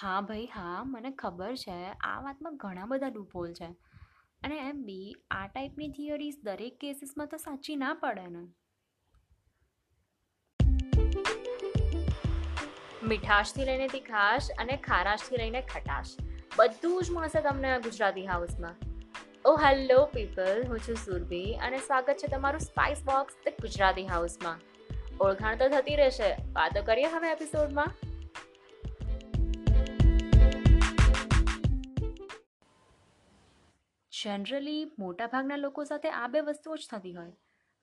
હા ભાઈ, હા, મને ખબર છે. આ વાતમાં ઘણા બધા લૂપોલ છે. અને એમ બી, આ ટાઈપની થિયરીઝ દરેક કેસીસમાં તો સાચી ના પડે ને. મીઠાશથી લઈને તીખાશ અને ખારાશથી લઈને ખટાશ. બધું જ મળશે તમને ગુજરાતી હાઉસમાં. ઓ, હેલો પીપલ, હું છું સુરભી અને સ્વાગત છે તમારું સ્પાઇસ બોક્સ ધ ગુજરાતી હાઉસમાં. ઓળખાણ તો થતી રહેશે. વાતો કરીએ હવે એપિસોડમાં. જનરલી મોટાભાગના લોકો સાથે આ બે વસ્તુઓ જ થતી હોય.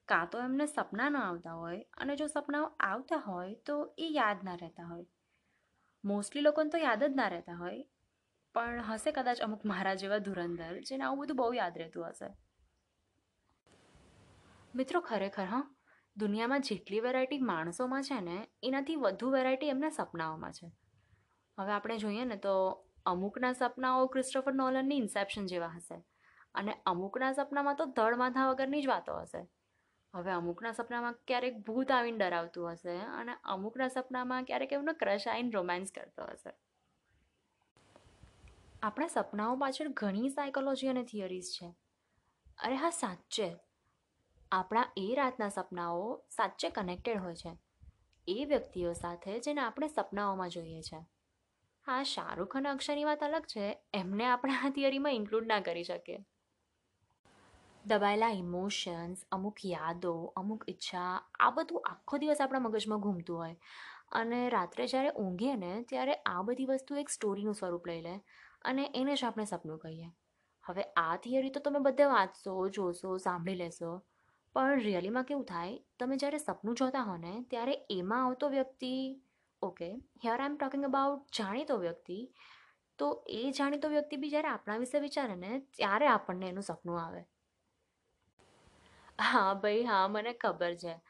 કાં તો એમને સપના ન આવતા હોય અને જો સપનાઓ આવતા હોય તો એ યાદ ના રહેતા હોય. મોસ્ટલી લોકોને તો યાદ જ ના રહેતા હોય. પણ હશે કદાચ અમુક મારા જેવા ધુરંધર જેને આવું બધું બહુ યાદ રહેતું હશે. મિત્રો, ખરેખર, હા? દુનિયામાં જેટલી વેરાયટી માણસોમાં છે ને, એનાથી વધુ વેરાયટી એમના સપનાઓમાં છે. હવે આપણે જોઈએ ને તો અમુકના સપનાઓ ક્રિસ્ટોફર નોલનની ઇન્સેપ્શન જેવા હશે. અને અમુકના સપનામાં તો ધડ માથા વગરની જ વાતો હશે. હવે અમુકના સપનામાં ક્યારેક ભૂત આવીને ડરાવતું હશે અને અમુકના સપનામાં ક્યારેક એમનો ક્રશ આવીને રોમાન્સ કરતો હશે. આપણા સપનાઓ પાછળ ઘણી સાયકોલોજી અને થિયરીઝ છે. અરે હા, સાચે. આપણા એ રાતના સપનાઓ સાચે કનેક્ટેડ હોય છે. એ વ્યક્તિઓ સાથે જેને આપણે સપનાઓમાં જોઈએ છે. હા, શાહરૂખ અને અક્ષયની વાત અલગ છે. એમને આપણે આ થિયરીમાં ઇન્ક્લુડ ના કરી શકીએ. દબાયેલા ઇમોશન્સ અમુક યાદો, અમુક ઈચ્છા, આ બધું આખો દિવસ આપણા મગજમાં ઘૂમતું હોય. અને રાત્રે જ્યારે ઊંઘીએ ને, ત્યારે આ બધી વસ્તુ એક સ્ટોરીનું સ્વરૂપ લઈ લે અને એને જ આપણે સપનું કહીએ. હવે આ થિયરી તો તમે બધે વાંચશો, જોશો, સાંભળી લેશો. પણ રિયલીમાં કેવું થાય, તમે જ્યારે સપનું જોતા હો ને, ત્યારે એમાં આવતો વ્યક્તિ okay here I am talking about જાણીતો વ્યક્તિ, તો એ જાણીતો વ્યક્તિ બી જ્યારે આપણા વિશે વિચારે ને, ત્યારે આપણને એનું સપનું આવે. હા, ભાઈ, હા, મને ખબર છે.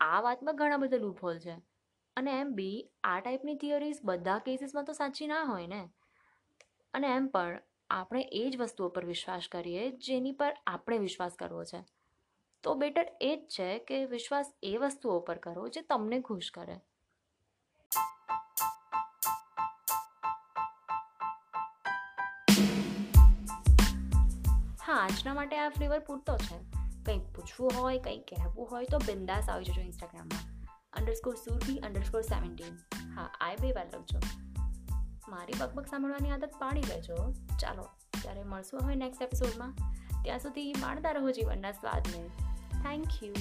આ વાતમાં ઘણા બધા લૂપહોલ છે. અને એમ બી, આ ટાઈપની થિયરીઝ બધા કેસીસમાં તો સાચી ના હોય ને? અને એમ પણ, આપણે એ જ વસ્તુઓ પર વિશ્વાસ કરીએ, જેની પર આપણે વિશ્વાસ કરવો છે. તો બેટર એ જ છે કે વિશ્વાસ એ વસ્તુઓ પર કરો જે તમને ખુશ કરે. હા, આજના માટે આ ફ્લેવર પૂરતો છે. કંઈક પૂછવું હોય કંઈક કહેવું હોય તો બિંદાસ આવી જજો ઇન્સ્ટાગ્રામમાં અંડરસ્કોર સુરભી અંડરસ્કોર સેવન્ટીન હા આ બે વાર લખજો. મારી બકબક સાંભળવાની આદત પાડી લેજો ચાલો, ત્યારે મળશું હવે નેક્સ્ટ એપિસોડમાં ત્યાં સુધી માણતા રહો જીવનના સ્વાદને. Thank you